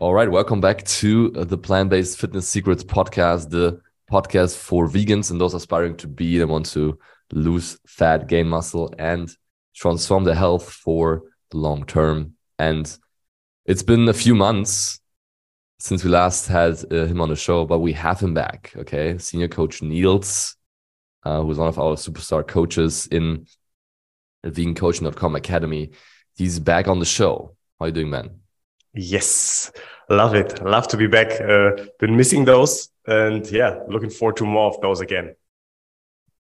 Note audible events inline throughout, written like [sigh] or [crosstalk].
All right, welcome back to the Plant Based Fitness Secrets Podcast, the podcast for vegans and those aspiring to be and want to lose fat, gain muscle, and transform their health for the long term. And it's been a few months since we last had uh, him on the show, but we have him back. Okay, senior coach Nils, uh, who's one of our superstar coaches in vegancoaching.com academy. He's back on the show. How are you doing, man? Yes, love it. Love to be back. Uh, been missing those, and yeah, looking forward to more of those again.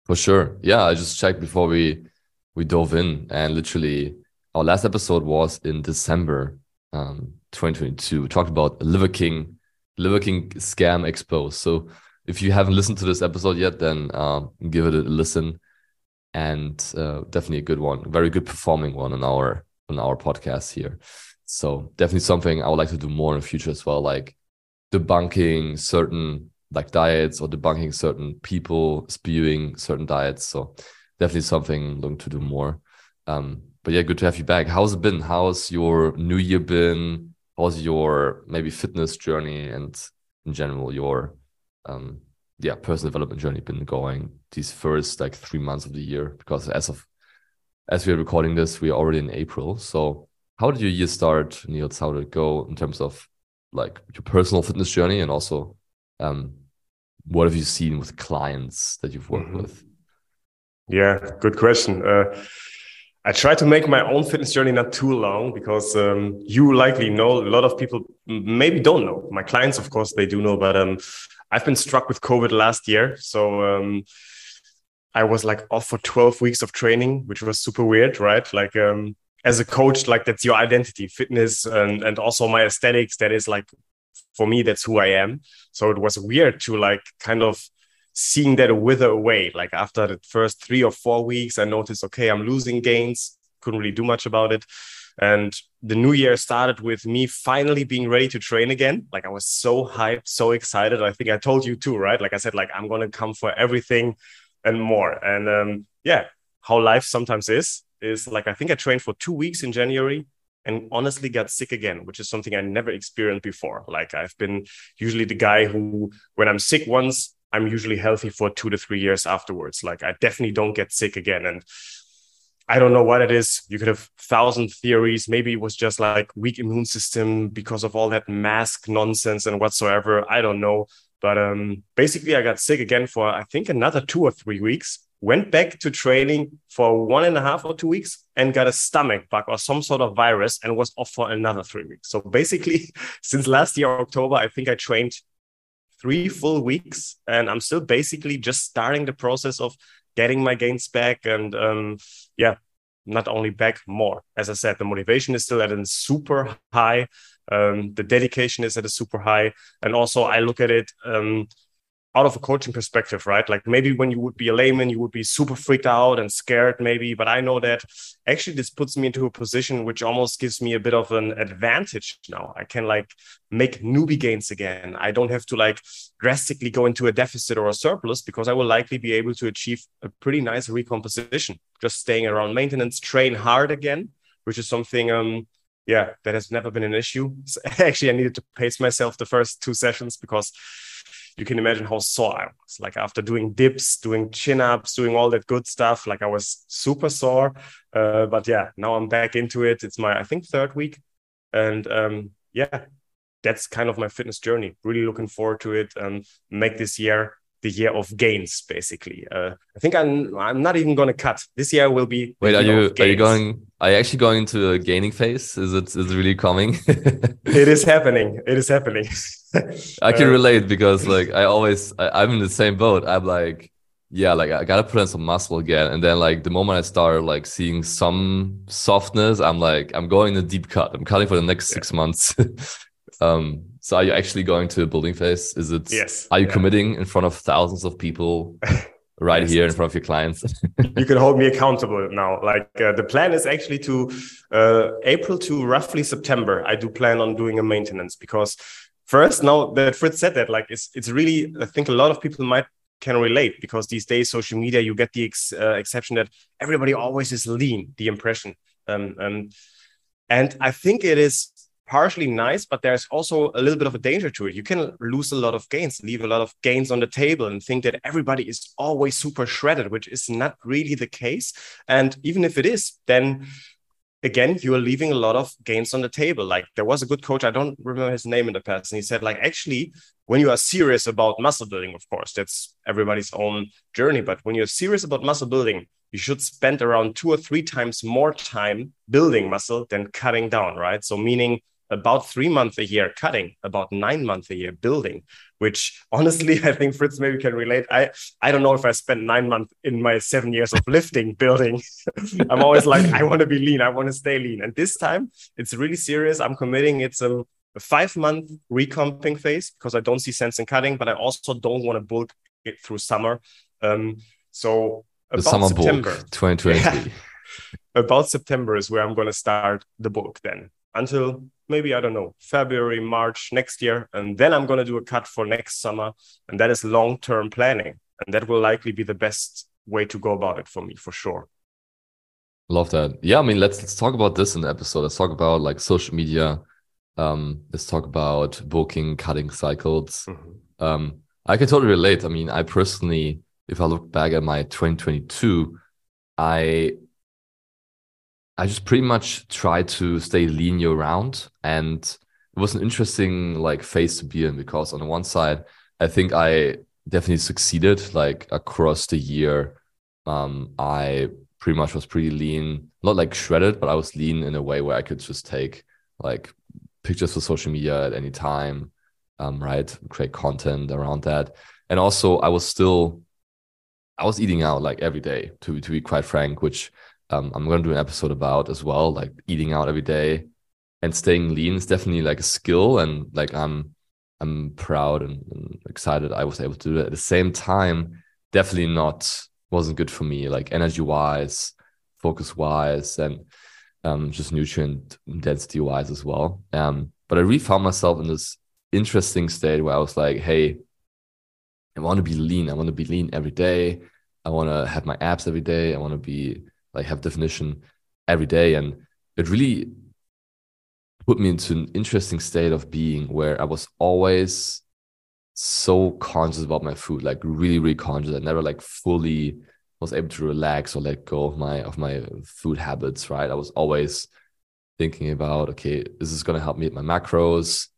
For sure. Yeah, I just checked before we we dove in, and literally our last episode was in December um, 2022. We talked about Liver King, Liver King scam exposed. So if you haven't listened to this episode yet, then um, give it a listen, and uh, definitely a good one, very good performing one on our on our podcast here. So definitely something I would like to do more in the future as well, like debunking certain like diets or debunking certain people spewing certain diets. So definitely something looking to do more. Um, but yeah, good to have you back. How's it been? How's your new year been? How's your maybe fitness journey and in general your um yeah personal development journey been going these first like three months of the year? Because as of as we are recording this, we are already in April. So how did your year start, Nils? How did it go in terms of like your personal fitness journey and also um, what have you seen with clients that you've worked mm -hmm. with? Yeah, good question. Uh, I try to make my own fitness journey not too long because um, you likely know a lot of people maybe don't know. My clients, of course, they do know, but um, I've been struck with COVID last year, so um, I was like off for 12 weeks of training, which was super weird, right? Like um, as a coach like that's your identity fitness and and also my aesthetics that is like for me that's who i am. So it was weird to like kind of seeing that wither away like after the first three or four weeks i noticed okay i'm losing gains couldn't really do much about it. And the new year started with me finally being ready to train again. Like i was so hyped so excited. I think i told you too right? Like i said like i'm to come for everything and more. And um yeah how life sometimes is is like I think I trained for two weeks in January and honestly got sick again, which is something I never experienced before. Like I've been usually the guy who, when I'm sick once, I'm usually healthy for two to three years afterwards. Like I definitely don't get sick again. And I don't know what it is. You could have thousand theories. Maybe it was just like weak immune system because of all that mask nonsense and whatsoever. I don't know. But um, basically, I got sick again for I think another two or three weeks went back to training for one and a half or two weeks and got a stomach bug or some sort of virus and was off for another three weeks. So basically, [laughs] since last year, October, I think I trained three full weeks and I'm still basically just starting the process of getting my gains back. And um, yeah, not only back, more. As I said, the motivation is still at a super high. Um, the dedication is at a super high. And also, I look at it. Um, out of a coaching perspective, right? Like maybe when you would be a layman, you would be super freaked out and scared, maybe. But I know that actually this puts me into a position which almost gives me a bit of an advantage now. I can like make newbie gains again. I don't have to like drastically go into a deficit or a surplus because I will likely be able to achieve a pretty nice recomposition, just staying around maintenance, train hard again, which is something um yeah, that has never been an issue. So [laughs] actually, I needed to pace myself the first two sessions because you can imagine how sore I was. Like after doing dips, doing chin ups, doing all that good stuff, like I was super sore. Uh, but yeah, now I'm back into it. It's my, I think, third week. And um, yeah, that's kind of my fitness journey. Really looking forward to it and make this year the year of gains, basically. Uh, I think I'm I'm not even going to cut. This year will be. Wait, are you are you going? Are you actually going into a gaining phase? Is it is it really coming? [laughs] it is happening. It is happening. [laughs] I can uh, relate because like I always I, I'm in the same boat. I'm like, yeah, like I gotta put on some muscle again, and then like the moment I start like seeing some softness, I'm like I'm going a deep cut. I'm cutting for the next yeah. six months. [laughs] Um, so are you actually going to a building phase? Is it? Yes. Are you yeah. committing in front of thousands of people? [laughs] right yes. here in front of your clients. [laughs] you can hold me accountable now. Like uh, the plan is actually to uh, April to roughly September. I do plan on doing a maintenance because first, now that Fritz said that, like it's it's really I think a lot of people might can relate because these days social media you get the ex, uh, exception that everybody always is lean. The impression, um, um, and I think it is partially nice, but there's also a little bit of a danger to it. You can lose a lot of gains, leave a lot of gains on the table, and think that everybody is always super shredded, which is not really the case. And even if it is, then again, you are leaving a lot of gains on the table. Like there was a good coach, I don't remember his name in the past, and he said, like, actually, when you are serious about muscle building, of course, that's everybody's own journey. But when you're serious about muscle building, you should spend around two or three times more time building muscle than cutting down, right? So, meaning about three months a year cutting, about nine months a year building, which [laughs] honestly, I think Fritz maybe can relate. I, I don't know if I spent nine months in my seven years of lifting building. [laughs] I'm always like, I want to be lean. I want to stay lean. And this time it's really serious. I'm committing. It's a, a five month recomping phase because I don't see sense in cutting, but I also don't want to bulk it through summer. Um, so the summer September, bulk 2023. Yeah, [laughs] about September is where I'm going to start the bulk then until maybe I don't know February, March next year, and then I'm gonna do a cut for next summer, and that is long-term planning, and that will likely be the best way to go about it for me for sure. Love that. Yeah, I mean, let's let's talk about this in the episode. Let's talk about like social media. Um, let's talk about bulking, cutting cycles. Mm-hmm. Um, I can totally relate. I mean, I personally, if I look back at my 2022, I I just pretty much tried to stay lean year round. And it was an interesting like phase to be in because on the one side, I think I definitely succeeded like across the year. Um, I pretty much was pretty lean, not like shredded, but I was lean in a way where I could just take like pictures for social media at any time, um, right? Create content around that. And also I was still I was eating out like every day to to be quite frank, which um, I'm going to do an episode about as well, like eating out every day and staying lean is definitely like a skill. And like I'm, I'm proud and, and excited I was able to do it. At the same time, definitely not wasn't good for me, like energy wise, focus wise, and um, just nutrient density wise as well. Um, but I really found myself in this interesting state where I was like, hey, I want to be lean. I want to be lean every day. I want to have my abs every day. I want to be like have definition every day. And it really put me into an interesting state of being where i was always so conscious about my food like really really conscious. I never like fully was able to relax or let go of my of my food habits right? I was always thinking about okay is this going to help me hit my macros?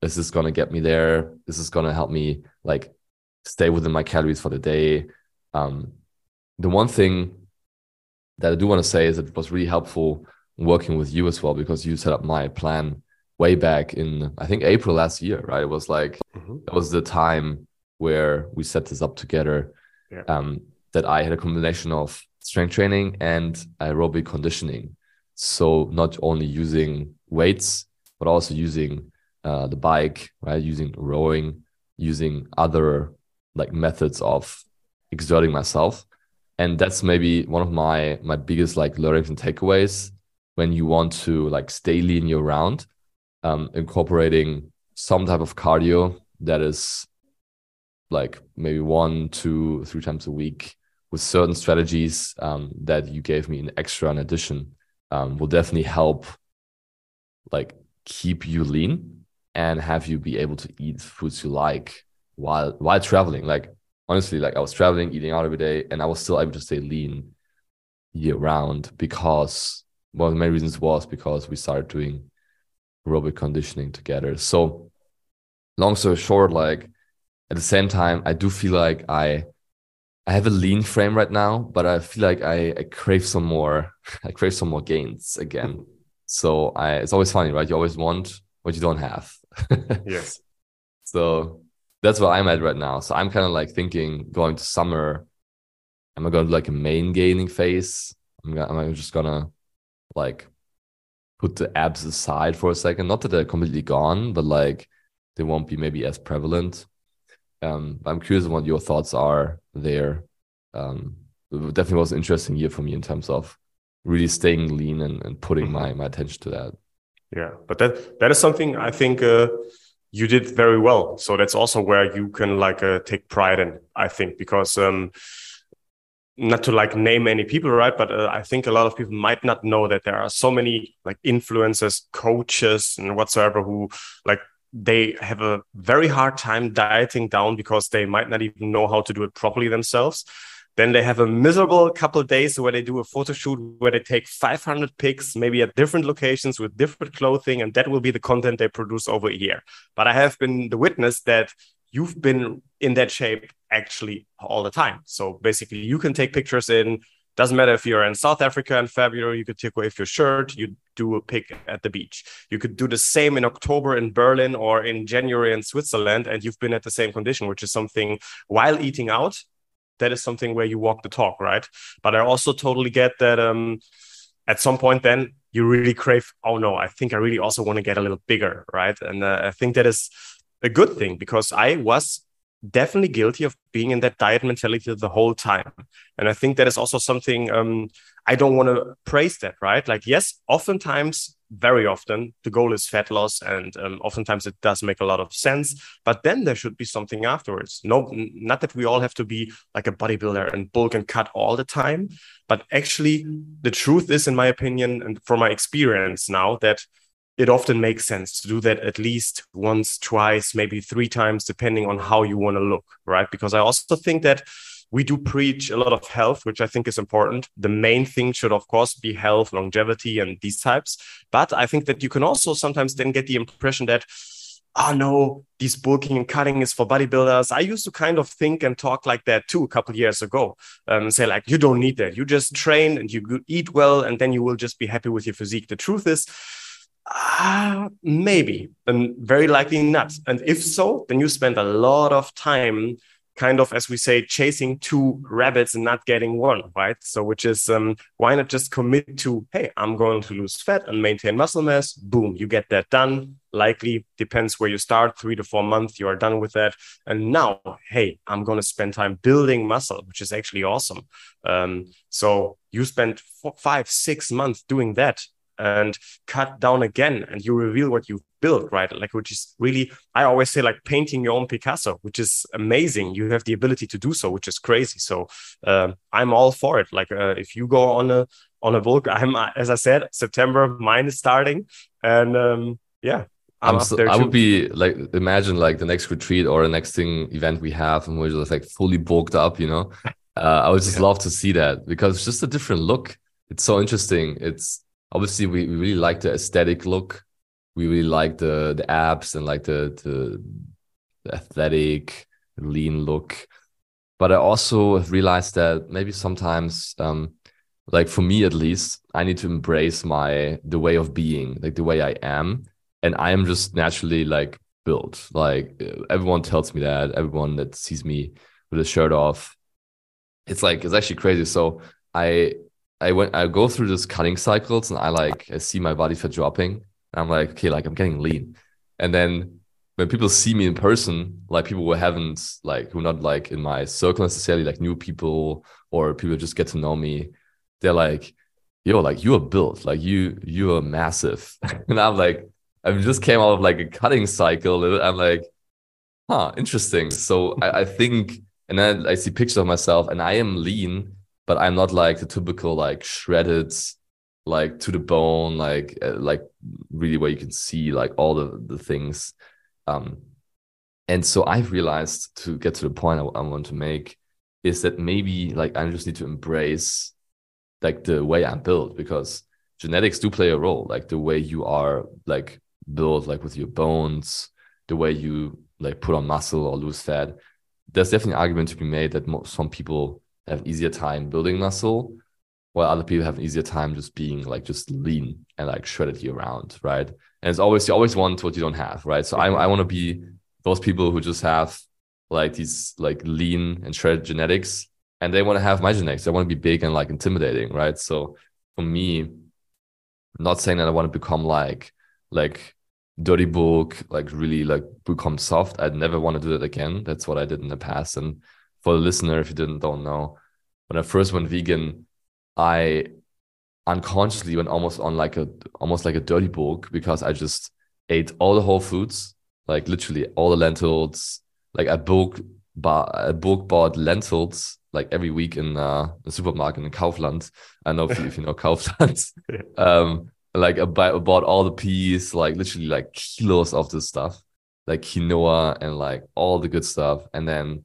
Is this going to get me there? Is this going to help me like stay within my calories for the day? Um the one thing that I do want to say is that it was really helpful working with you as well because you set up my plan way back in I think April last year, right? It was like mm-hmm. that was the time where we set this up together. Yeah. Um, that I had a combination of strength training and aerobic conditioning. So not only using weights, but also using uh, the bike, right? Using rowing, using other like methods of exerting myself and that's maybe one of my my biggest like learnings and takeaways when you want to like stay lean year round um, incorporating some type of cardio that is like maybe one two three times a week with certain strategies um, that you gave me an extra in addition um, will definitely help like keep you lean and have you be able to eat foods you like while while traveling. Like honestly, like I was traveling, eating out every day, and I was still able to stay lean year round because one of the main reasons was because we started doing aerobic conditioning together. So, long story short, like at the same time, I do feel like I I have a lean frame right now, but I feel like I, I crave some more. [laughs] I crave some more gains again. So I it's always funny, right? You always want what you don't have. [laughs] yes. So that's where I'm at right now. So I'm kind of like thinking going to summer, am I going to like a main gaining phase? I'm, gonna, am I just gonna like put the abs aside for a second. Not that they're completely gone, but like they won't be maybe as prevalent. Um, I'm curious what your thoughts are there. Um, it definitely was an interesting year for me in terms of really staying lean and, and putting mm-hmm. my, my attention to that. Yeah, but that that is something I think uh, you did very well. So that's also where you can like uh, take pride in. I think because um, not to like name any people, right? But uh, I think a lot of people might not know that there are so many like influencers, coaches, and whatsoever who like they have a very hard time dieting down because they might not even know how to do it properly themselves. Then they have a miserable couple of days where they do a photo shoot where they take 500 pics, maybe at different locations with different clothing, and that will be the content they produce over a year. But I have been the witness that you've been in that shape actually all the time. So basically, you can take pictures in. Doesn't matter if you're in South Africa in February, you could take away your shirt, you do a pic at the beach. You could do the same in October in Berlin or in January in Switzerland, and you've been at the same condition, which is something while eating out that is something where you walk the talk, right? But I also totally get that um, at some point, then you really crave, oh no, I think I really also want to get a little bigger, right? And uh, I think that is a good thing because I was definitely guilty of being in that diet mentality the whole time. And I think that is also something um, I don't want to praise that, right? Like, yes, oftentimes, very often, the goal is fat loss, and um, oftentimes it does make a lot of sense. But then there should be something afterwards. No, not that we all have to be like a bodybuilder and bulk and cut all the time, but actually, the truth is, in my opinion, and from my experience now, that it often makes sense to do that at least once, twice, maybe three times, depending on how you want to look, right? Because I also think that we do preach a lot of health, which I think is important. The main thing should, of course, be health, longevity, and these types. But I think that you can also sometimes then get the impression that, oh no, these bulking and cutting is for bodybuilders. I used to kind of think and talk like that too a couple years ago. Um, say like, you don't need that. You just train and you eat well, and then you will just be happy with your physique. The truth is, uh, maybe, and very likely not. And if so, then you spend a lot of time kind of, as we say, chasing two rabbits and not getting one, right? So, which is um, why not just commit to, hey, I'm going to lose fat and maintain muscle mass. Boom, you get that done. Likely depends where you start, three to four months, you are done with that. And now, hey, I'm going to spend time building muscle, which is actually awesome. Um, so, you spend four, five, six months doing that and cut down again and you reveal what you've built right? Like which is really i always say like painting your own picasso which is amazing. You have the ability to do so which is crazy. So uh, i'm all for it. Like uh, if you go on a on a bulk i'm as i said september mine is starting. And um, yeah I'm so, I would be like imagine like the next retreat or the next thing event we have and we're just like fully bulked up you know? [laughs] Uh, I would just yeah. love to see that because it's just a different look. It's so interesting. It's obviously we, we really like the aesthetic look. We really like the the abs and like the the, the athletic lean look. But I also realized that maybe sometimes um like for me at least, I need to embrace my the way of being, like the way I am. And I am just naturally like built. Like everyone tells me that, everyone that sees me with a shirt off. It's like it's actually crazy. So I I went I go through this cutting cycles and I like I see my body fat dropping. I'm like, okay, like I'm getting lean. And then when people see me in person, like people who haven't like who not like in my circle necessarily, like new people or people just get to know me, they're like, yo, like you are built, like you you are massive. [laughs] and I'm like, I just came out of like a cutting cycle. and I'm like, huh, interesting. So I, I think and then I see pictures of myself and I am lean but I'm not like the typical like shredded, like to the bone, like uh, like really where you can see like all the the things. Um, and so I've realized to get to the point I, I want to make is that maybe like I just need to embrace like the way I'm built because genetics do play a role, like the way you are like built, like with your bones, the way you like put on muscle or lose fat. There's definitely an argument to be made that some people have easier time building muscle, while other people have an easier time just being like just lean and like shredded year round, right? And it's always you always want what you don't have, right? So I I want to be those people who just have like these like lean and shredded genetics, and they want to have my genetics. They want to be big and like intimidating, right? So for me, I'm not saying that I want to become like like dirty bulk, like really like become soft. I'd never want to do that again. That's what I did in the past. And for the listener, if you didn't don't know, when I first went vegan, I unconsciously went almost on like a almost like a dirty bulk because I just ate all the whole foods, like literally all the lentils. Like I bulk bought I bulk bought lentils like every week in uh, the supermarket in Kaufland. I know if you, if you know [laughs] Kaufland. um, like I bought all the peas, like literally like kilos of this stuff, like quinoa and like all the good stuff, and then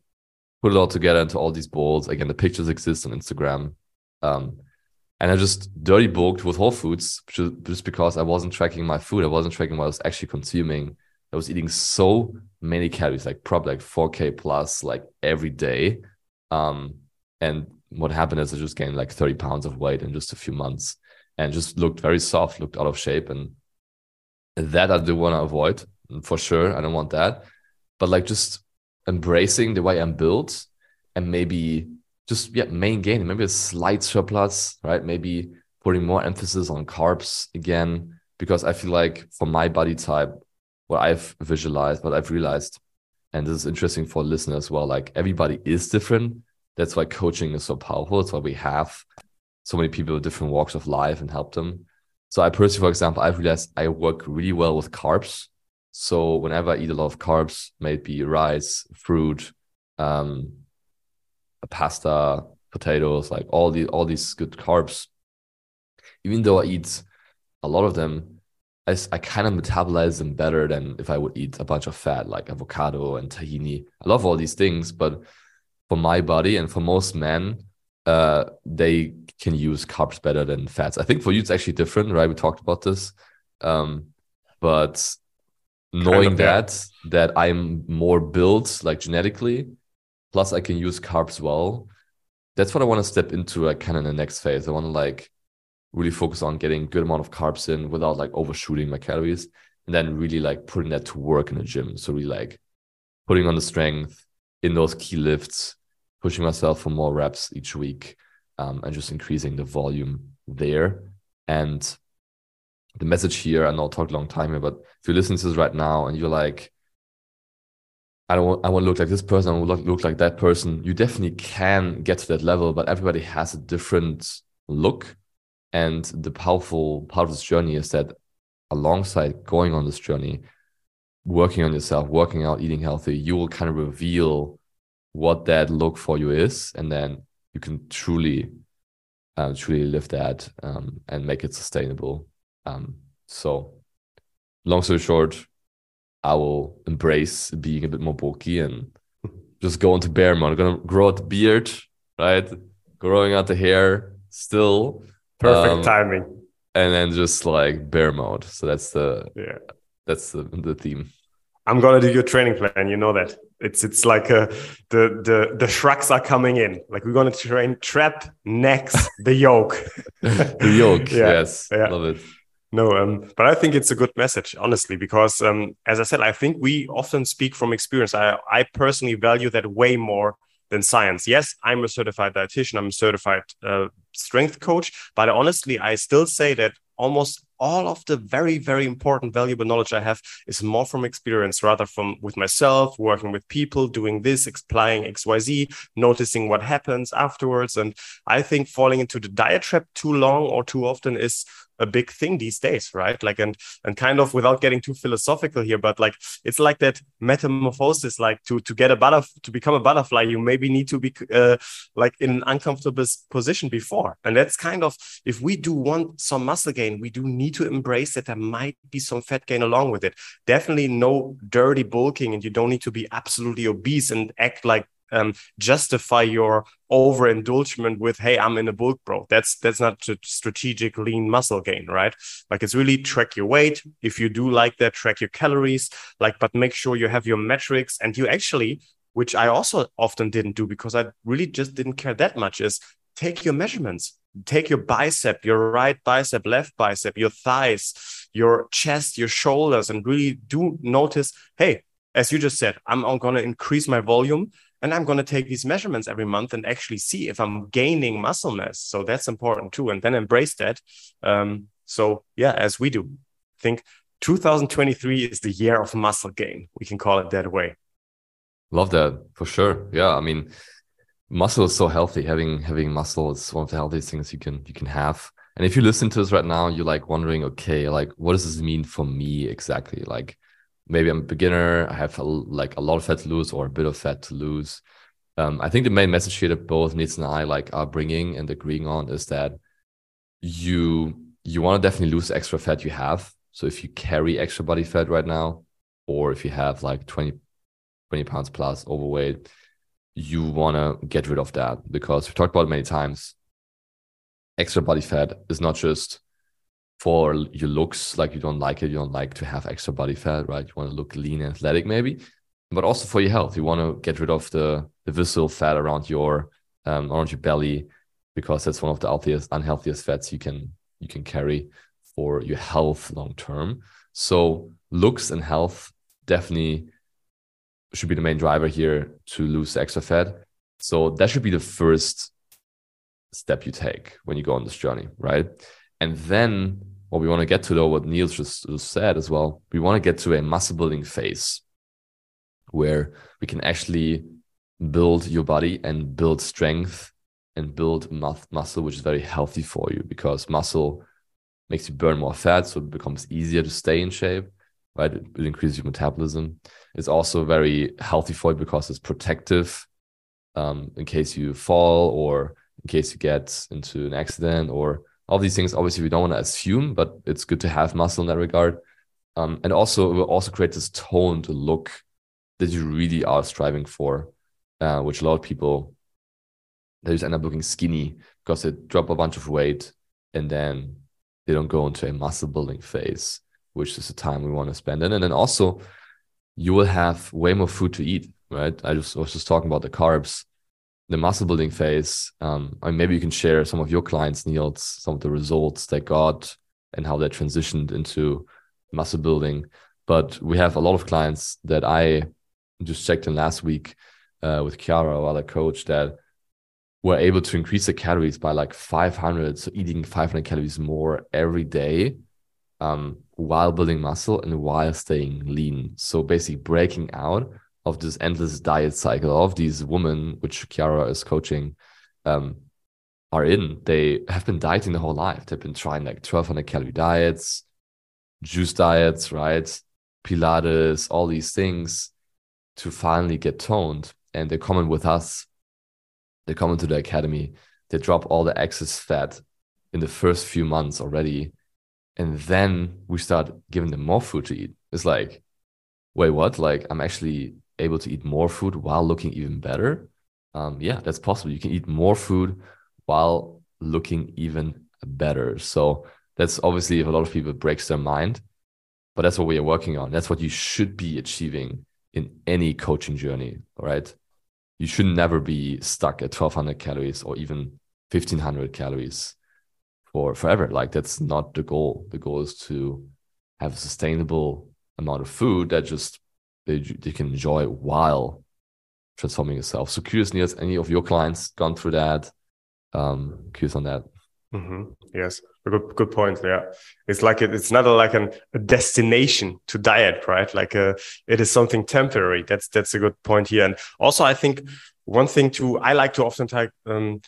put it all together into all these bowls. Again, the pictures exist on Instagram. Um, and I just dirty bulked with Whole Foods just because I wasn't tracking my food. I wasn't tracking what I was actually consuming. I was eating so many calories, like probably like 4K plus, like every day. Um, and what happened is I just gained like 30 pounds of weight in just a few months and just looked very soft, looked out of shape. And that I do want to avoid for sure. I don't want that. But like just embracing the way I'm built and maybe just yeah, main gain, maybe a slight surplus, right? Maybe putting more emphasis on carbs again, because I feel like for my body type, what I've visualized, what I've realized, and this is interesting for listeners as well, like everybody is different. That's why coaching is so powerful. That's why we have so many people with different walks of life and help them. So I personally, for example, I've realized I work really well with carbs. So whenever I eat a lot of carbs, maybe rice, fruit, um, pasta, potatoes, like all the all these good carbs. Even though I eat a lot of them, I, I kind of metabolize them better than if I would eat a bunch of fat like avocado and tahini. I love all these things, but for my body and for most men, uh, they can use carbs better than fats. I think for you it's actually different, right? We talked about this, um, but knowing kind of, that yeah. that I'm more built like genetically, plus I can use carbs well. That's what I want to step into like kind of the next phase. I want to like really focus on getting good amount of carbs in without like overshooting my calories and then really like putting that to work in the gym. So really like putting on the strength in those key lifts, pushing myself for more reps each week, um, and just increasing the volume there. And the message here, I know I talked a long time here, but if you're listening to this right now and you're like, I don't want, I want to look like this person, I want to look, like that person. You definitely can get to that level, but everybody has a different look. And the powerful part of this journey is that alongside going on this journey, working on yourself, working out, eating healthy, you will kind of reveal what that look for you is. And then you can truly, uh, truly live that um, and make it sustainable. Um, so, long story short, I will embrace being a bit more bulky and just go into bear mode. I'm gonna grow out the beard, right? Growing out the hair still. Perfect um, timing. And then just like bear mode. So that's the yeah. That's the the theme. I'm gonna do your training plan. You know that it's it's like uh, the the the shrugs are coming in. Like we're gonna train trap next the yoke. [laughs] the yoke. [laughs] yeah. Yes, yeah. love it. No, um, but I think it's a good message, honestly, because um, as I said, I think we often speak from experience. I, I personally value that way more than science. Yes, I'm a certified dietitian, I'm a certified uh, strength coach, but honestly, I still say that almost all of the very very important valuable knowledge i have is more from experience rather from with myself working with people doing this applying xyz noticing what happens afterwards and i think falling into the diet trap too long or too often is a big thing these days right? Like and and kind of without getting too philosophical here but like it's like that metamorphosis like to to get a butterfly to become a butterfly you maybe need to be uh, like in an uncomfortable position before. And that's kind of if we do want some muscle gain we do need to embrace that there might be some fat gain along with it. Definitely no dirty bulking and you don't need to be absolutely obese and act like um, justify your overindulgence with hey i'm in a bulk bro. That's that's not strategic lean muscle gain right? Like it's really track your weight. If you do like that track your calories. Like but make sure you have your metrics. And you actually which i also often didn't do because i really just didn't care that much is take your measurements. Take your bicep your right bicep left bicep your thighs your chest your shoulders and really do notice hey as you just said i'm, I'm going to increase my volume and i'm going to take these measurements every month and actually see if i'm gaining muscle mass so that's important too and then embrace that um, So yeah, as we do, I think 2023 is the year of muscle gain. We can call it that way. Love that for sure. Yeah, I mean, muscle is so healthy. Having having muscle is one of the healthiest things you can you can have. And if you listen to this right now, you're like wondering, okay, like what does this mean for me exactly? Like maybe I'm a beginner, I have a, like a lot of fat to lose or a bit of fat to lose. Um, I think the main message here that both Nils and I like are bringing and agreeing on is that you you want to definitely lose extra fat you have. So if you carry extra body fat right now, or if you have like 20, 20 pounds plus overweight, you want to get rid of that because we talked about it many times. Extra body fat is not just for your looks, like you don't like it, you don't like to have extra body fat, right? You want to look lean and athletic, maybe, but also for your health. You want to get rid of the, the visceral fat around your um, around your belly because that's one of the healthiest, unhealthiest fats you can you can carry for your health long term. So looks and health definitely should be the main driver here to lose extra fat. So that should be the first step you take when you go on this journey, right? And then what we want to get to though, what Nils just, just said as well, we want to get to a muscle building phase where we can actually build your body and build strength and build muscle, which is very healthy for you because muscle makes you burn more fat, so it becomes easier to stay in shape, right? It, it increases your metabolism. It's also very healthy for you because it's protective um, in case you fall or in case you get into an accident or all these things. Obviously, we don't want to assume, but it's good to have muscle in that regard. Um, and also, it will also create this toned look that you really are striving for, uh, which a lot of people they just end up looking skinny because they drop a bunch of weight and then they don't go into a muscle building phase, which is the time we want to spend in. And then also, you will have way more food to eat, right? I just was just talking about the carbs, the muscle building phase. Um, I mean, maybe you can share some of your clients, Nils, some of the results they got and how they transitioned into muscle building. But we have a lot of clients that I just checked in last week uh, with Chiara, our other coach, that were able to increase the calories by like 500 so eating 500 calories more every day um, while building muscle and while staying lean so basically breaking out of this endless diet cycle of these women which Chiara is coaching um, are in they have been dieting the whole life they've been trying like 1200 calorie diets juice diets right pilates all these things to finally get toned and they're coming with us they come into the academy, they drop all the excess fat in the first few months already. And then we start giving them more food to eat. It's like, wait, what? Like, I'm actually able to eat more food while looking even better. Um, yeah, that's possible. You can eat more food while looking even better. So that's obviously if a lot of people breaks their mind, but that's what we are working on. That's what you should be achieving in any coaching journey. right? you should never be stuck at 1200 calories or even 1500 calories for forever. Like that's not the goal. The goal is to have a sustainable amount of food that just they, they can enjoy while transforming yourself. So curious, Nils, any of your clients gone through that? Um, curious on that. Mm-hmm. Yes, good good point. Yeah, it's like it, it's not a, like an, a destination to diet, right? Like a, uh, it is something temporary. That's that's a good point here. And also, I think one thing too, I like to often um,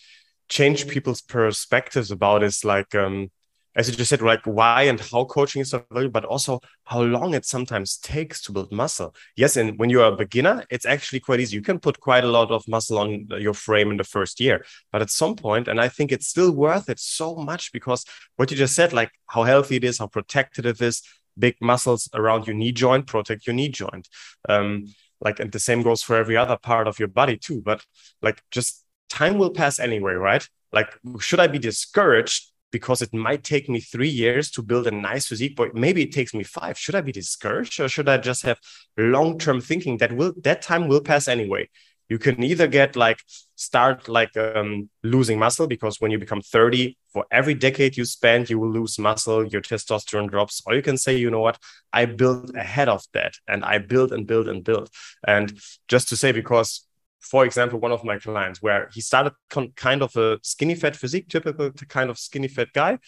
change people's perspectives about is like um, as you just said, like why and how coaching is so valuable, but also how long it sometimes takes to build muscle. Yes, and when you're a beginner, it's actually quite easy. You can put quite a lot of muscle on your frame in the first year, but at some point, and I think it's still worth it so much because what you just said, like how healthy it is, how protected it is, big muscles around your knee joint protect your knee joint. Um, like, and the same goes for every other part of your body too. But like, just time will pass anyway, right? Like, should I be discouraged because it might take me three years to build a nice physique, but maybe it takes me five. Should I be discouraged or should I just have long term thinking that will that time will pass anyway? You can either get like start like um, losing muscle because when you become 30, for every decade you spend, you will lose muscle, your testosterone drops. Or you can say, you know what, I built ahead of that and I build and build and build. And just to say, because for example, one of my clients where he started con- kind of a skinny fat physique, typical kind of skinny fat guy.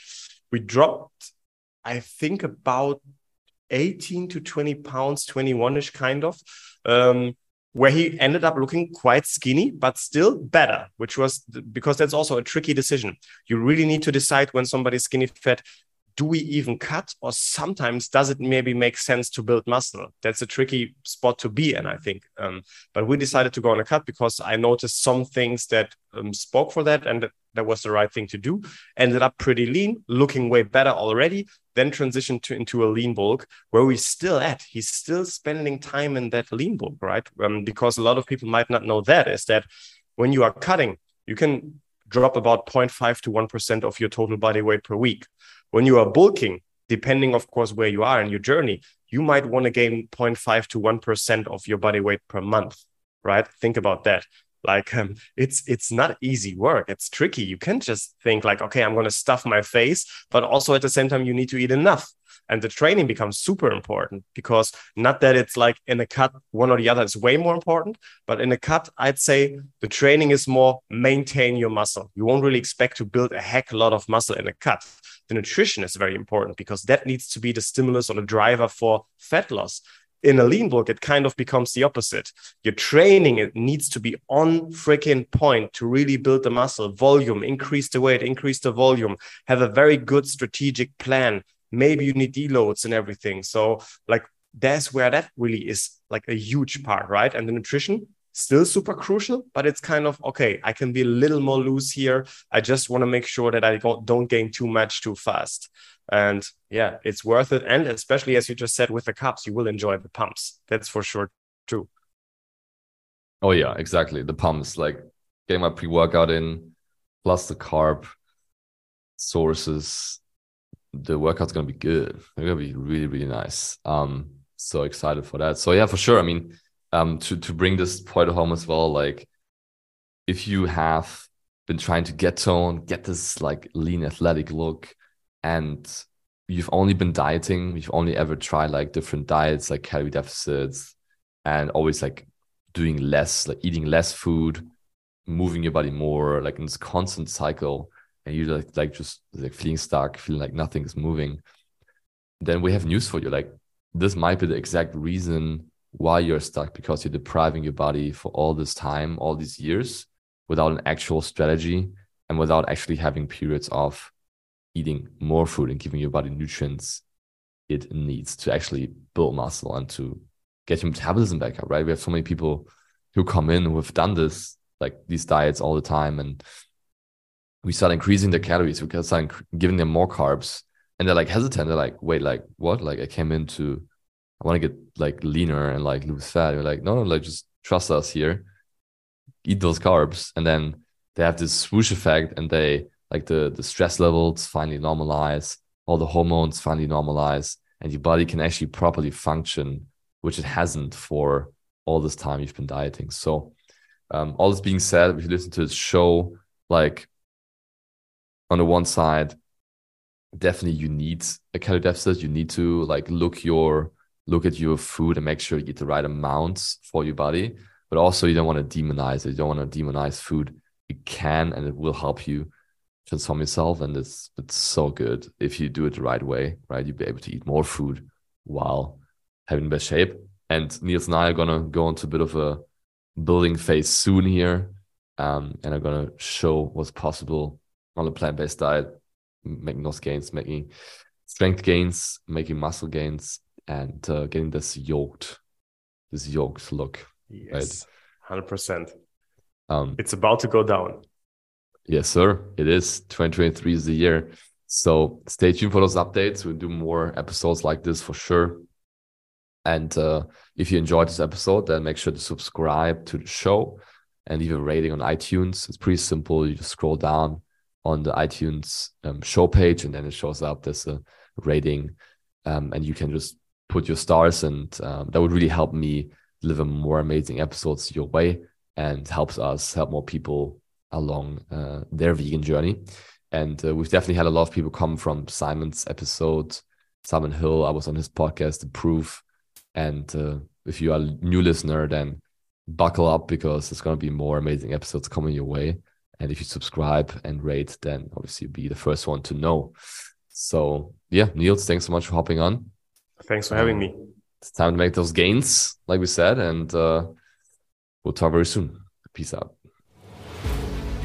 We dropped I think about 18 to 20 pounds, 21 ish kind of. Um, where he ended up looking quite skinny, but still better, which was because that's also a tricky decision. You really need to decide when somebody's skinny fat, do we even cut? Or sometimes does it maybe make sense to build muscle? That's a tricky spot to be in, I think. Um, but we decided to go on a cut because I noticed some things that um, spoke for that and that was the right thing to do. Ended up pretty lean, looking way better already. Then transitioned to, into a lean bulk where we're still at. He's still spending time in that lean bulk, right? Um, because a lot of people might not know that is that when you are cutting, you can drop about 0.5 to 1% of your total body weight per week. When you are bulking, depending, of course, where you are in your journey, you might want to gain 0.5 to 1% of your body weight per month, right? Think about that. Like um, it's it's not easy work. It's tricky. You can't just think like, okay, I'm going to stuff my face, but also at the same time, you need to eat enough. And the training becomes super important because not that it's like in a cut, one or the other is way more important, but in a cut, I'd say the training is more maintain your muscle. You won't really expect to build a heck lot of muscle in a cut the nutrition is very important because that needs to be the stimulus or the driver for fat loss. In a lean bulk, it kind of becomes the opposite. Your training it needs to be on freaking point to really build the muscle, volume, increase the weight, increase the volume, have a very good strategic plan. Maybe you need deloads and everything. So, like, that's where that really is like a huge part, right? And the nutrition still super crucial, but it's kind of okay. I can be a little more loose here. I just want to make sure that I don't, gain too much too fast. And yeah, it's worth it. And especially as you just said with the cups, you will enjoy the pumps. That's for sure too. Oh yeah, exactly. The pumps, like getting my pre-workout in, plus the carb sources. The workout's gonna be good. They're gonna be really, really nice. Um, so excited for that. So yeah, for sure. I mean, um, to to bring this point home as well, like if you have been trying to get tone, get this like lean athletic look, and you've only been dieting, you've only ever tried like different diets, like calorie deficits, and always like doing less, like eating less food, moving your body more, like in this constant cycle, and you're like like just like feeling stuck, feeling like nothing is moving, then we have news for you. Like this might be the exact reason why you're stuck because you're depriving your body for all this time, all these years without an actual strategy and without actually having periods of eating more food and giving your body nutrients it needs to actually build muscle and to get your metabolism back up, right? We have so many people who come in who have done this, like these diets all the time, and we start increasing their calories, we start giving them more carbs, and they're like hesitant. They're like, wait, like what? Like I came into I want to get like leaner and like lose fat. You're like, no, no, like just trust us here. Eat those carbs. And then they have this swoosh effect and they like the the stress levels finally normalize, all the hormones finally normalize, and your body can actually properly function, which it hasn't for all this time you've been dieting. So um, all this being said, if you listen to this show, like on the one side, definitely you need a calorie deficit. You need to like look your look at your food and make sure you get the right amounts for your body. But also, you don't want to demonize it. You don't want to demonize food. It can and it will help you transform yourself. And it's it's so good if you do it the right way, right? You'll be able to eat more food while having best shape. And Nils and I are gonna go into a bit of a building phase soon here. Um, and I'm gonna show what's possible on a plant-based diet, making those gains, making strength gains, making muscle gains, and uh, getting this yoked, this yoked look. Yes, hundred right? percent. Um, it's about to go down. Yes, sir. It is. 2023 is the year. So stay tuned for those updates. We'll do more episodes like this for sure. And uh, if you enjoyed this episode, then make sure to subscribe to the show and leave a rating on iTunes. It's pretty simple. You just scroll down on the iTunes um, show page, and then it shows up. There's a rating, um, and you can just put your stars, and um, that would really help me deliver more amazing episodes your way and helps us help more people along uh, their vegan journey. And uh, we've definitely had a lot of people come from Simon's episode, Simon Hill. I was on his podcast, The Proof. And uh, if you are a new listener, then buckle up because there's going to be more amazing episodes coming your way. And if you subscribe and rate, then obviously you'll be the first one to know. So yeah, Nils, thanks so much for hopping on. Thanks for having me. It's time to make those gains, like we said, and uh, we'll talk very soon. Peace out.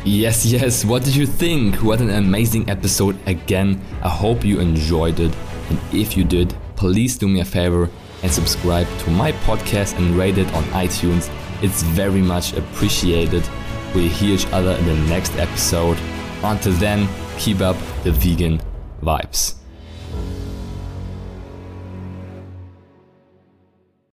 Yes, yes. What did you think? What an amazing episode again. I hope you enjoyed it. And if you did, please do me a favor and subscribe to my podcast and rate it on iTunes. It's very much appreciated. We'll hear each other in the next episode. Until then, keep up the vegan vibes.